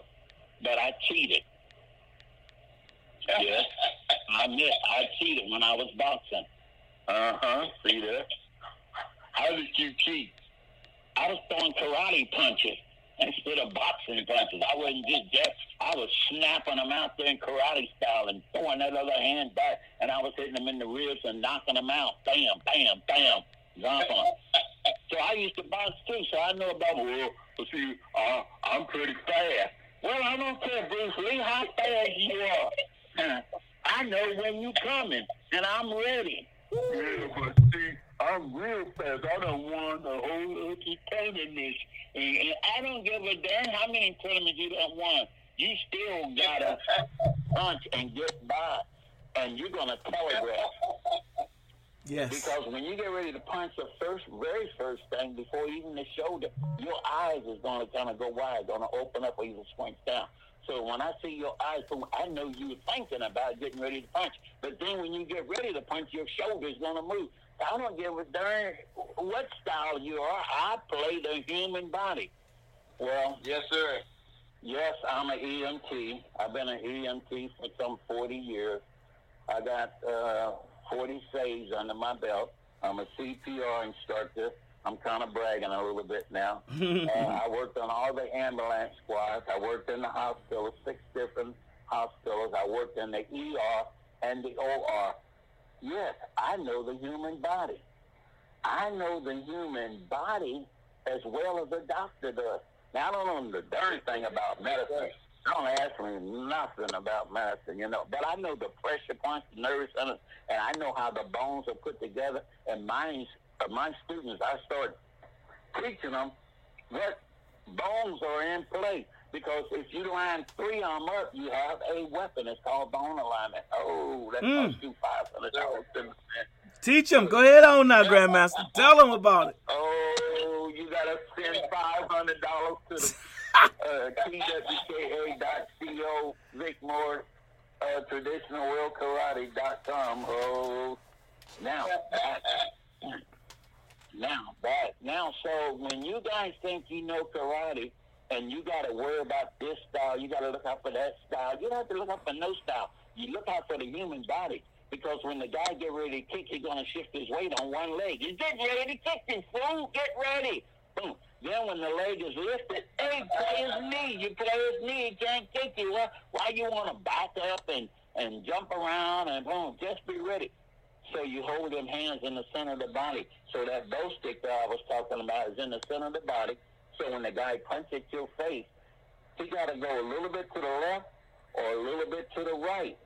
but I cheated. Yes, I admit I cheated when I was boxing.
Uh huh. See that? How did you cheat?
I was throwing karate punches instead of boxing punches. I wasn't just that. I was snapping them out there in karate style and throwing that other hand back, and I was hitting them in the ribs and knocking them out. Bam, bam, bam, So I used to box too, so I know about
Well, see, uh, I'm pretty fast.
Well, I don't care, Bruce Lee, how fast you are. I know when you're coming, and I'm ready.
Yeah, but see, I'm real fast. I don't won the whole Uchi tournament.
And, and I don't give a damn how many tournaments you done won. You still gotta punch and get by, and you're gonna telegraph.
Yes.
Because when you get ready to punch the first, very first thing, before even the shoulder, your eyes is going to kind of go wide, going to open up or even squint down. So when I see your eyes, I know you're thinking about getting ready to punch. But then when you get ready to punch, your shoulder is going to move. I don't give a darn what style you are. I play the human body. Well,
Yes, sir.
Yes, I'm an EMT. I've been an EMT for some 40 years. I got uh, 40 saves under my belt. I'm a CPR instructor. I'm kind of bragging a little bit now. uh, I worked on all the ambulance squads. I worked in the hospital, six different hospitals. I worked in the ER and the OR. Yes, I know the human body. I know the human body as well as a doctor does. Now, I don't know the darn thing about medicine, Don't ask me nothing about medicine, you know. But I know the pressure points, the nervous center, and I know how the bones are put together. And my, uh, my students, I start teaching them what bones are in place. Because if you line three of them up, you have a weapon. It's called bone alignment. Oh, that
Mm.
costs you five hundred dollars.
Teach them. Go ahead on now, Grandmaster. Tell them about it.
Oh, you gotta send five hundred dollars to the uh, twka.co Vic Moore uh, traditionalworldkarate.com. Oh, now that, now that now. So when you guys think you know karate and you got to worry about this style, you got to look out for that style. You don't have to look out for no style. You look out for the human body. Because when the guy get ready to kick, he's gonna shift his weight on one leg. He's getting ready to kick his fool. Get ready. Boom. Then when the leg is lifted, hey, play his knee. You play his knee, he can't kick you. Well, why you want to back up and, and jump around and boom, just be ready. So you hold them hands in the center of the body. So that bow stick that I was talking about is in the center of the body. So when the guy punches your face, he got to go a little bit to the left or a little bit to the right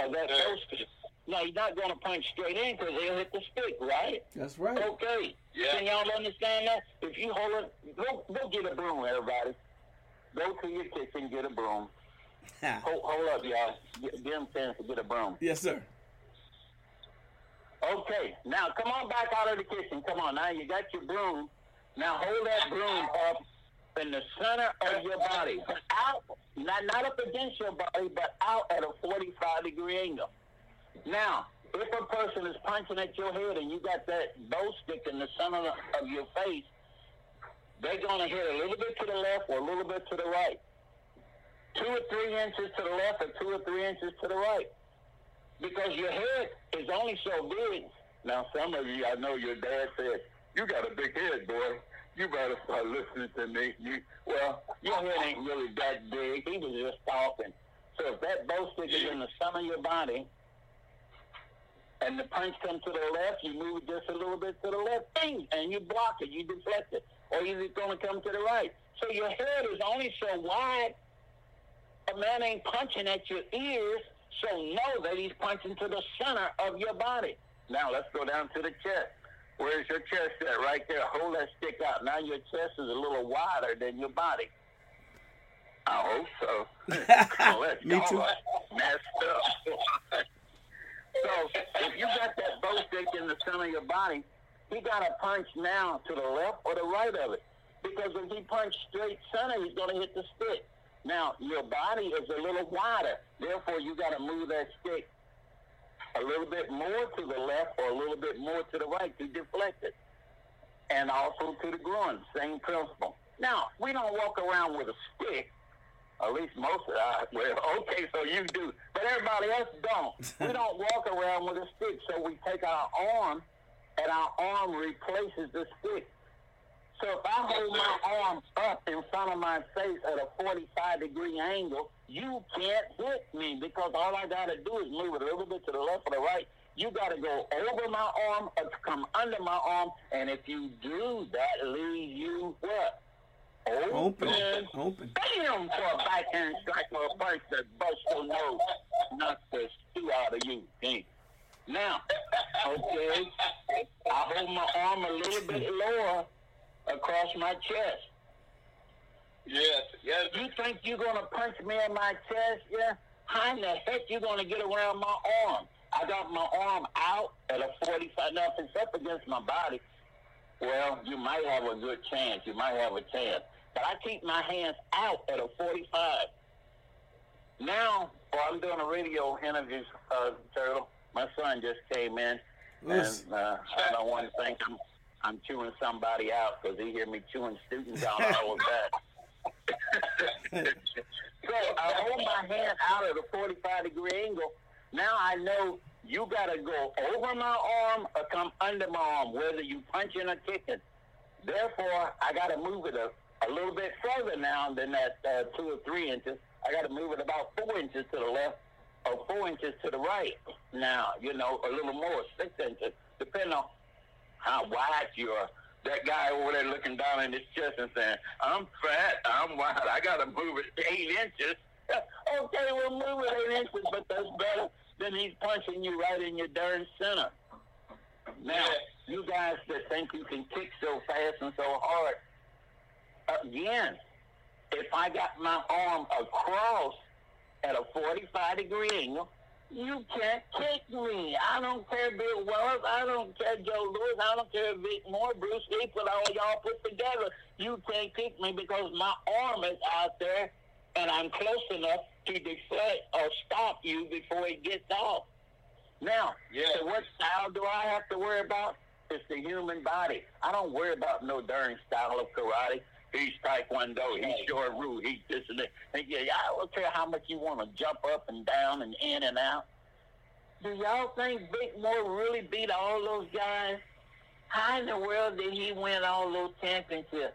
of that bow stick. Now, he's not going to punch straight in because he'll hit the stick, right?
That's right.
Okay.
Yeah.
Can y'all understand that? If you hold it, go, go get a broom, everybody. Go to your kitchen, get a broom. Hold, hold up, y'all. Get, give them a to get a broom.
yes, sir.
Okay. Now, come on back out of the kitchen. Come on. Now, you got your broom. Now, hold that broom up in the center of your body. Out, not, not up against your body, but out at a 45 degree angle. Now, if a person is punching at your head and you got that bow stick in the center of your face, they're going to hit a little bit to the left or a little bit to the right. Two or three inches to the left or two or three inches to the right. Because your head is only so big. Now, some of you, I know your dad said, you got a big head, boy. You better start listening to me. You, well, your head ain't really that big. He was just talking. So if that bow stick is in the center of your body, and the punch comes to the left, you move it just a little bit to the left, bing, and you block it, you deflect it. Or you're going to come to the right. So your head is only so wide, a man ain't punching at your ears, so know that he's punching to the center of your body. Now let's go down to the chest. Where's your chest at? Right there. Hold that stick out. Now your chest is a little wider than your body. I hope so.
Me too.
messed up. So if you got that bow stick in the center of your body, he got to punch now to the left or the right of it. Because if he punch straight center, he's going to hit the stick. Now your body is a little wider, therefore you got to move that stick a little bit more to the left or a little bit more to the right to deflect it, and also to the groin. Same principle. Now we don't walk around with a stick. At least most of us. Well, okay, so you do, but everybody else don't. we don't walk around with a stick, so we take our arm, and our arm replaces the stick. So if I hold my arm up in front of my face at a 45 degree angle, you can't hit me because all I got to do is move it a little bit to the left or the right. You got to go over my arm or come under my arm, and if you do, that leaves you what?
Open. Open.
Bam for a backhand strike or a punch that busts your nose, knock the stew out of you. Dang. Now, okay, I hold my arm a little bit lower across my chest.
Yes, yes.
You think you're gonna punch me in my chest? Yeah. How in the heck you gonna get around my arm? I got my arm out at a 45. Now, if it's up against my body, well, you might have a good chance. You might have a chance. But I keep my hands out at a 45. Now, well, I'm doing a radio interview, uh, Turtle. My son just came in,
Yes.
and uh, I don't want to think I'm I'm chewing somebody out because he hear me chewing students out all the time. so I hold my hand out at a 45 degree angle. Now I know you got to go over my arm or come under my arm, whether you punching or kicking. Therefore, I got to move it a, a little bit further now than that uh, two or three inches. I got to move it about four inches to the left or four inches to the right. Now, you know, a little more, six inches, depending on how wide you are. that guy over there looking down in his chest and saying, I'm fat, I'm wide, I got to move it eight inches. okay, we'll move it eight inches, but that's better than he's punching you right in your darn center. Now, you guys that think you can kick so fast and so hard, again, if I got my arm across at a 45 degree angle, you can't kick me. I don't care Bill Wallace. I don't care Joe Lewis. I don't care Vic Moore, Bruce Lee, put all y'all put together. You can't kick me because my arm is out there and I'm close enough to deflect or stop you before it gets off. Now, yeah. so what style do I have to worry about? It's the human body. I don't worry about no darn style of karate. He's Taekwondo. He's Short Rule. He's this and that. And yeah, I don't care how much you want to jump up and down and in and out. Do y'all think Vic Moore really beat all those guys? How in the world did he win all those championships?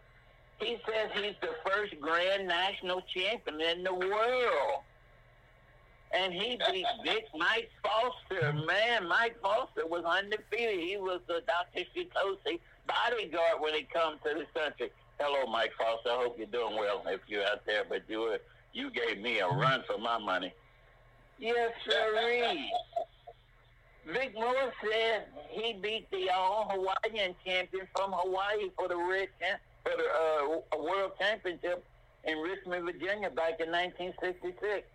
He says he's the first grand national champion in the world. And he beat Vic Mike Foster. Man, Mike Foster was undefeated. He was the Dr. Shiotsi bodyguard when he come to the country. Hello, Mike Foster. I hope you're doing well if you're out there. But you were, you gave me a mm-hmm. run for my money. Yes, sir. Vic Moore said he beat the all Hawaiian champion from Hawaii for the red for the uh, world championship in Richmond, Virginia, back in 1966.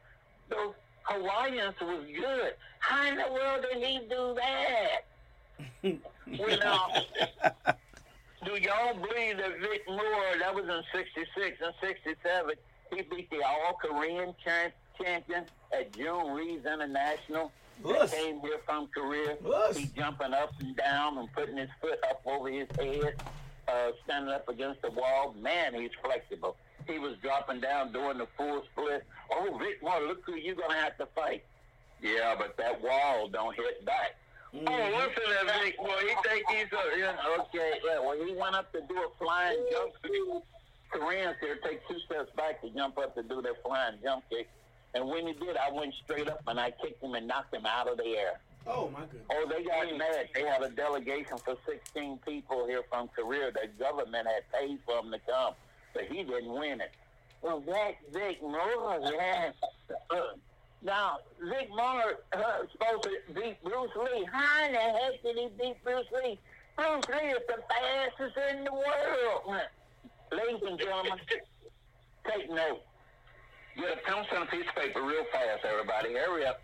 Those Hawaiians was good. How in the world did he do that? know, do y'all believe that Vic Moore, that was in 66 and 67, he beat the All Korean champ, champion at Jhoon Rhee's International? That came here from Korea. He jumping up and down and putting his foot up over his head, uh, standing up against the wall. Man, he's flexible. He was dropping down doing the full split. Oh, Vic Moore, look who you're going to have to fight. Yeah, but that wall don't hit back. Mm-hmm. Oh, listen to Vic. Well, he think he's a, yeah, okay. Yeah, well, he went up to do a flying jump kick. Koreans here take two steps back to jump up to do their flying jump kick. And when he did, I went straight up and I kicked him and knocked him out of the air.
Oh my goodness!
Oh, they got mad. They had a delegation for 16 people here from Korea. The government had paid for them to come, but he didn't win it. Well, that's Vic Moore. Yeah. Now, Vic Moore uh, supposed to beat Bruce Lee. How in the heck did he beat Bruce Lee? Bruce Lee is the fastest in the world. Ladies and gentlemen, take note. Get a pencil and a piece of paper real fast, everybody. Hurry up.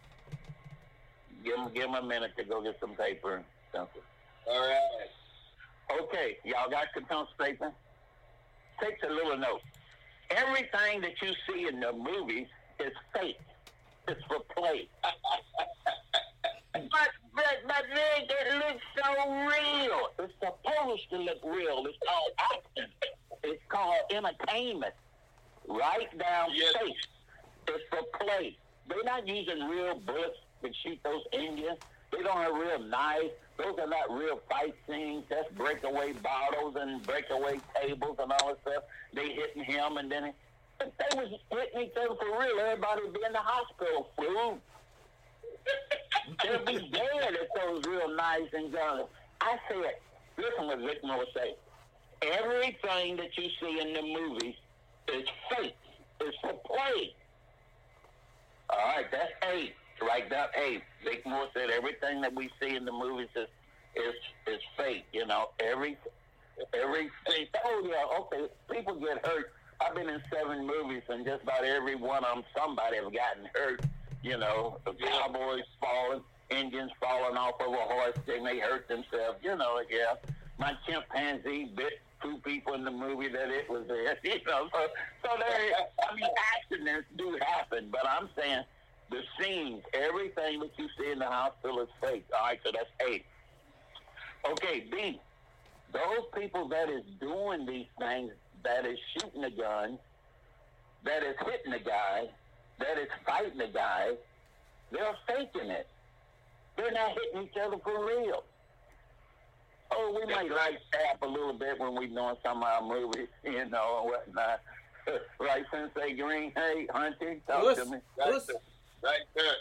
Give them, give them a minute to go get some paper and pencil. All right. Okay, y'all got some pencil paper? Take a little note. Everything that you see in the movies is fake. It's for play. but, but, but Nick, it looks so real. It's supposed to look real. It's called acting. It's called entertainment. Right down yes. face. It's for play. They're not using real bullets to shoot those Indians. They don't have real knives. Those are not real fight scenes. That's breakaway bottles and breakaway tables and all that stuff. They hitting him and then they was hitting each other for real, everybody would be in the hospital, fool. They'd be dead if those real knives and guns. I said, listen what Vic Moore say. Everything that you see in the movies is fake. It's for play. All right, that's eight. Right down eight. Vic Moore said everything that we see in the movies is is is fake. You know, every every oh yeah, okay. People get hurt I've been in seven movies, and just about every one of them, somebody have gotten hurt. You know, the cowboys falling, Indians falling off of a horse, they may hurt themselves. You know, yeah. My chimpanzee bit two people in the movie that it was there. You know, so so there. I mean, accidents do happen, but I'm saying the scenes, everything that you see in the hospital is fake. All right, so that's eight. Okay, B. Those people that is doing these things that is shooting a gun, that is hitting a guy, that is fighting a guy, they're faking it. They're not hitting each other for real. Oh, we might like tap a little bit when we're doing some uh, of our movies, you know, and whatnot. right, Sensei Green, hey, Hunting, talk
listen,
to me.
Right, listen.
right there.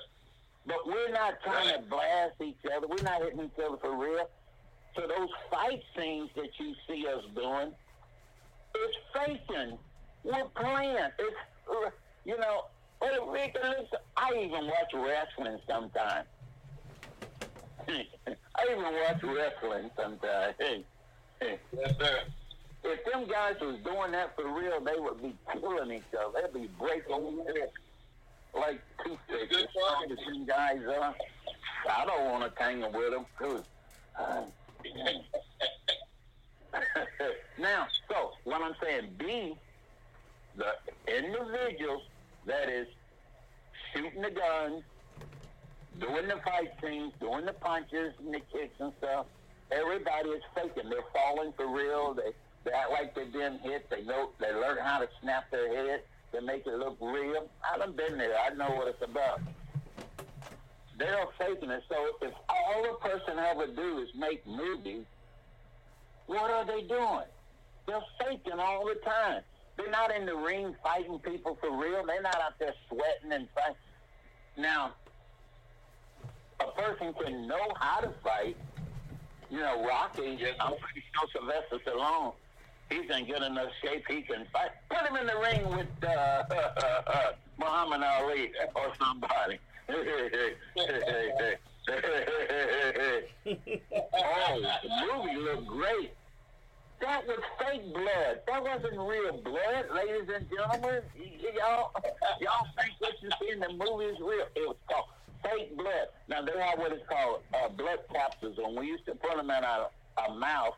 But we're not trying right. to blast each other. We're not hitting each other for real. So those fight scenes that you see us doing, it's faking. We're playing. It's uh, you know. It, listen, I even watch wrestling sometimes. I even watch wrestling sometimes. Hey, hey.
Yes, sir.
If them guys was doing that for real, they would be killing each other. They'd be breaking like toothpicks. As strong as them guys are, I don't want to tangle with them. Cause, uh, now, so what I'm saying, B, the individuals that is shooting the guns, doing the fight scenes, doing the punches and the kicks and stuff, everybody is faking. They're falling for real. They they act like they've been hit. They know they learn how to snap their head to make it look real. I done been there. I know what it's about. They're faking it. So if all a person ever do is make movies, what are they doing? They're faking all the time. They're not in the ring fighting people for real. They're not out there sweating and fighting. Now, a person can know how to fight. You know, Rocky, I'm pretty sure Sylvester Stallone, he's in good enough shape he can fight. Put him in the ring with uh, Muhammad Ali or somebody. oh, the movie looked great. That was fake blood. That wasn't real blood, ladies and gentlemen. Y'all, y'all think what you see in the movie is real? It was called fake blood. Now they have what is called uh, blood capsules, and we used to put them in our, our mouth,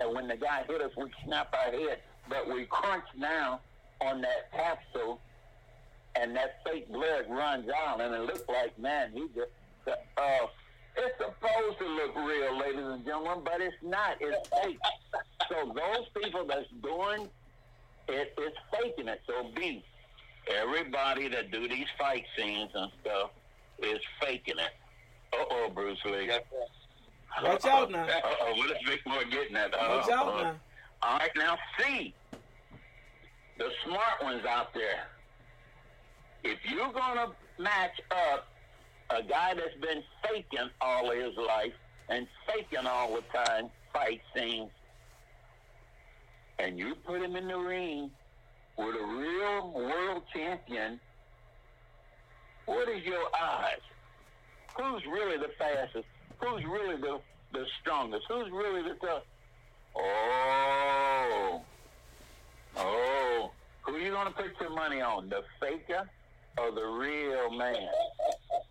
and when the guy hit us, we snap our head. But we crunch now on that capsule, and that fake blood runs out, and it looks like man, he just. Uh, it's supposed to look real, ladies and gentlemen, but it's not. It's fake. So those people that's doing it is faking it. So B, everybody that do these fight scenes and stuff is faking it. Uh oh, Bruce Lee.
Yes, sir.
Watch out now.
Uh oh, what is Vic Moore getting at?
Watch out now.
All right, now C, the smart ones out there. If you're gonna match up a guy that's been faking all his life and faking all the time fight scenes, and you put him in the ring with a real world champion, what is your odds? Who's really the fastest? Who's really the, the strongest? Who's really the tough? Oh, oh, who are you gonna put your money on? The faker or the real man?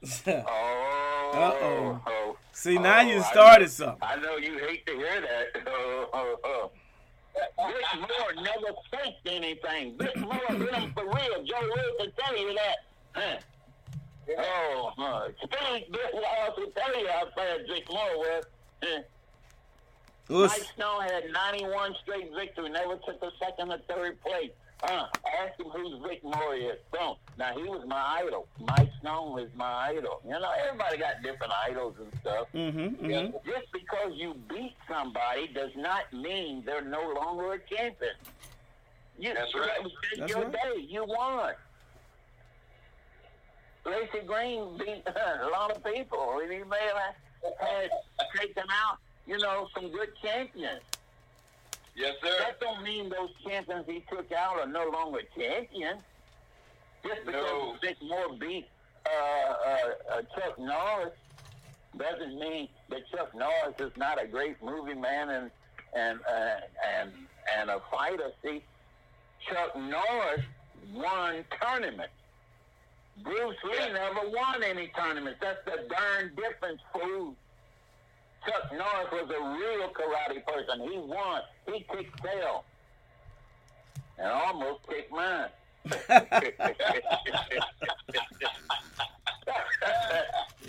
Oh,
Uh-oh.
oh.
See, now you
Oh, I
started
know-
something.
I know you hate to hear that. Oh, oh, oh. Vic Moore never faked anything. Vic Moore did them for real. Joe Will can tell you that. Huh. Oh, uh, Speed Vic Wallace will tell you how fast Vic Moore was. Huh. Mike Stone had 91 straight victory, never took a second or third place. Uh, ask him who's Vic Moore is. Stone. Now, he was my idol. Mike Stone was my idol. You know, everybody got different idols and stuff.
Mhm, mhm.
Just because you beat somebody does not mean they're no longer a champion. You,
That's right.
that was
That's
your
right.
day. You won. Lacey Green beat a lot of people, and he may have had taken out, you know, some good champions.
Yes, sir.
That don't mean those champions he took out are no longer champions. Just because
No.
Vic Moore beat uh, uh, uh, Chuck Norris doesn't mean that Chuck Norris is not a great movie man and and uh, and and a fighter. See, Chuck Norris won tournaments. Bruce Lee
Yeah.
never won any tournaments. That's the darn difference, fool. Chuck Norris was a real karate person. He won. He kicked tail. And almost kicked mine.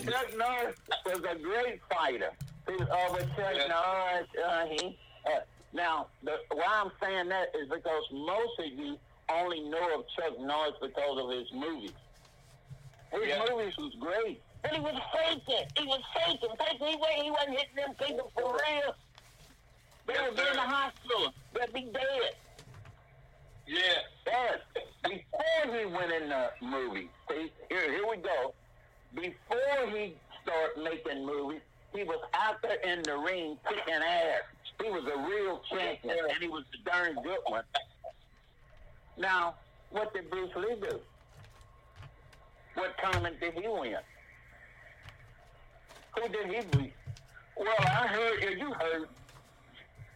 Chuck Norris was a great fighter. He was over Chuck Norris. Uh, he, uh, now, the, why I'm saying that is because most of you only know of Chuck Norris because of his movies. His
Yeah.
movies was great. But he was faking. He was faking. faking. He, wa- he wasn't hitting them people for real. They
Yes,
would be in the hospital. They'd be dead.
Yeah.
Yes. Before he went in the movie, see, here, here we go. Before he started making movies, He was out there in the ring kicking ass. He was a real champion, and he was a darn good one. Now, what did Bruce Lee do? What tournament did he win? Who did he beat? Well, I heard. You heard.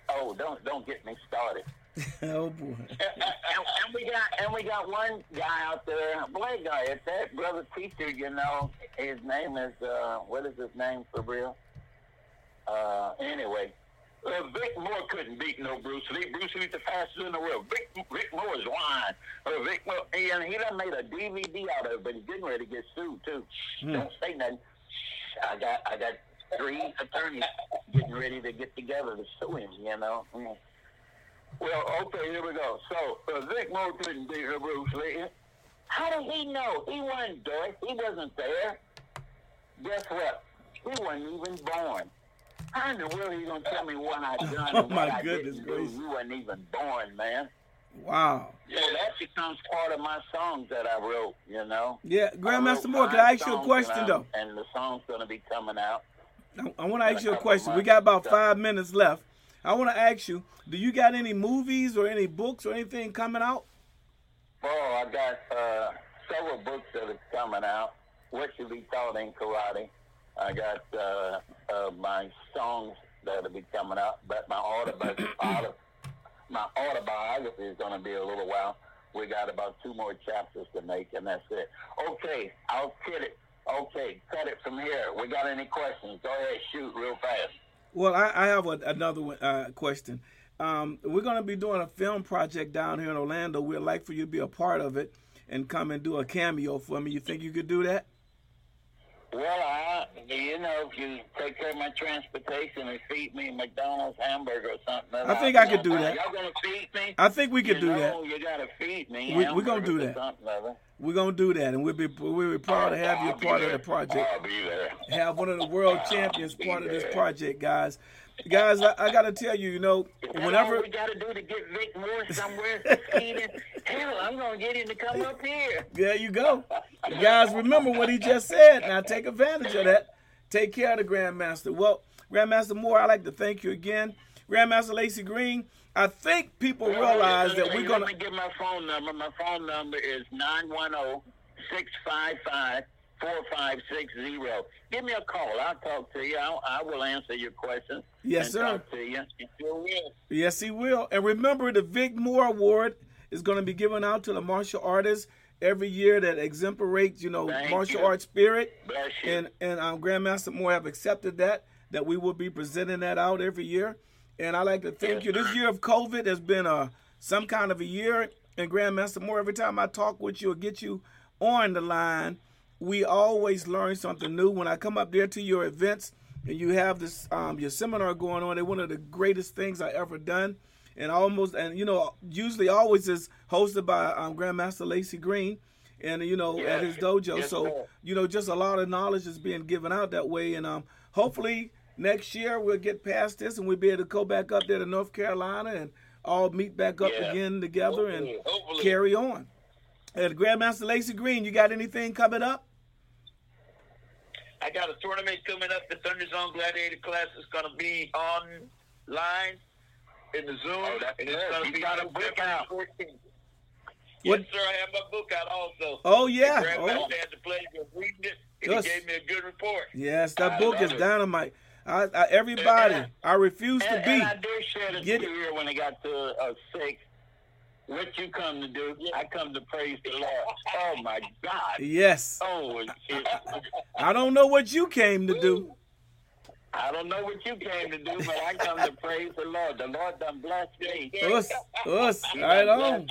Oh, don't don't get me started.
oh boy.
and, and we got and we got one guy out there, a black guy at that brother teacher. You know, his name is uh, what is his name for real? Uh, anyway, uh, Vic Moore couldn't beat no Bruce Lee. Bruce Lee's the fastest in the world. Vic, Vic Moore is lying. Uh, Vic Moore, and he done made a DVD out of it, but he's getting ready to get sued too. Don't say nothing. I got I got three attorneys getting ready to get together to sue him. You know. Mm. Well, okay, here we go. So uh, Vic Moore couldn't beat her Bruce Lee. How did he know? He wasn't there. He wasn't there. Guess what? He wasn't even born. How in the world are you gonna tell me what I done
Oh,
and
my
what I
goodness
didn't do? You wasn't even born, man.
Wow.
Yeah, that becomes part of my songs that I wrote. You know.
Yeah, Grandmaster Moore, can I ask you a question though?
And the song's gonna be coming out.
I, I want to ask you a question. We got about five minutes left. I want to ask you, do you got any movies or any books or anything coming out?
Oh, I got uh, several books that are coming out. What should be taught in karate. I got uh, uh, my songs that'll be coming out, but my autobi- auto, my autobiography is going to be a little while. We got about two more chapters to make, and that's it. Okay, I'll cut it. Okay, cut it from here. We got any questions? Go ahead, shoot real fast.
Well, I, I have a, another one, uh, question. Um, we're going to be doing a film project down here in Orlando. We'd like for you to be a part of it and come and do a cameo for me. You think you could do that?
Well, I, you know, if you take care of my transportation and feed me McDonald's hamburger or something.
I think
I'll
I could do that.
Y'all gonna feed me?
I think we could
you
do that.
know, You gotta feed me.
We- we gonna do that.
Something or other.
We're going to do that, and we'll be we'll be proud to oh, have you a
I'll
part of
there.
the project.
I'll be there.
have one of the world champions part of this project, guys. Guys, I, I got to tell you, you know,
That's
whenever
we gotta do to get Vic Moore somewhere succeeding. Hell, I'm gonna get him to come up here.
there you go, guys. Remember what he just said. Now take advantage of that. Take care of the Grandmaster. Well, Grandmaster Moore, I'd like to thank you again. Grandmaster Lacey Green, I think people realize that we're gonna.
Let me give my phone number. My phone number is oh 910-655-4560. Give me a call. I'll talk to you. I'll, I will answer your questions.
Yes, sir.
Talk to you. You sure will.
Yes, he will. And remember, the Vic Moore Award is going to be given out to the martial artists every year that exemplates, you know,
Thank
martial
you.
arts spirit.
Bless you.
And and um, Grandmaster Moore have accepted that that we will be presenting that out every year. And I like to thank
Yes,
you. This year of COVID has been a some kind of a year. And Grandmaster Moore, every time I talk with you or get you on the line, we always learn something new. When I come up there to your events and you have this um, your seminar going on, they're one of the greatest things I ever done. And almost and you know usually always is hosted by um, Grandmaster Lacey Green, and you know at his dojo.
Yes,
so
sir.
you know just a lot of knowledge is being given out that way, and um, hopefully next year we'll get past this and we'll be able to go back up there to North Carolina and all meet back up
Yeah.
again together
Hopefully,
and
hopefully.
carry on. And Grandmaster Lacey Green, you got anything coming up?
I got a tournament coming up. The Thunder Zone Gladiator class is going to be online in the Zoom.
Oh, that's
and it's going to
You
be
got a book
September
out.
14th.
What-
Yes, sir. I have my book out also.
Oh yeah,
The Grandmaster
oh,
had the pleasure of reading it, and
Yes.
he gave me a good report.
yes, that
I
book is
it.
dynamite. I, I, everybody,
Yeah.
I refuse to be.
and I did share this
Get it.
when it got to uh, six. What you come to do? I come to praise the Lord. Oh my God!
Yes,
Oh,
I don't know what you came to do.
I don't know what you came to do, but I come to praise the Lord. The Lord done blessed me.
Us, us, right on.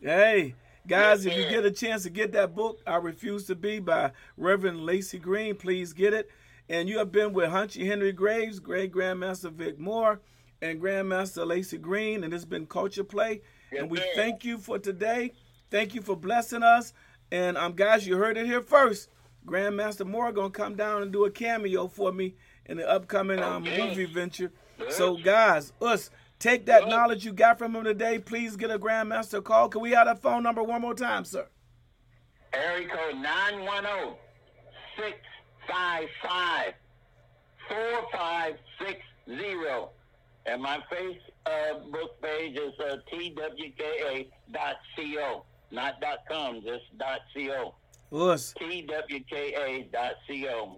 Hey, guys,
Yes,
if you get a chance to get that book, I Refuse to Be by Reverend Lacey Green, please get it. And you have been with Hunchy Henry Graves, Great Grandmaster Vic Moore, and Grandmaster Lacey Green, and it's been Culture Play. And we
sir.
thank you for today. Thank you for blessing us. And um, guys, you heard it here first. Grandmaster Moore gonna come down and do a cameo for me in the upcoming um,
Okay.
movie venture. So, guys, us take that knowledge you got from him today. Please get a Grandmaster call. Can we have that phone number one more time, sir?
Area code 910 655 4560. And my Facebook page is uh, twka.co. Not .com, just .co.
Us.
twka.co.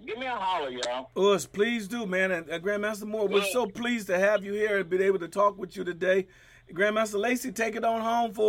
Give me a holler, y'all.
Us, please do, man. And uh, Grandmaster Moore, we're so pleased to have you here and been able to talk with you today. Grandmaster Lacey, take it on home for us.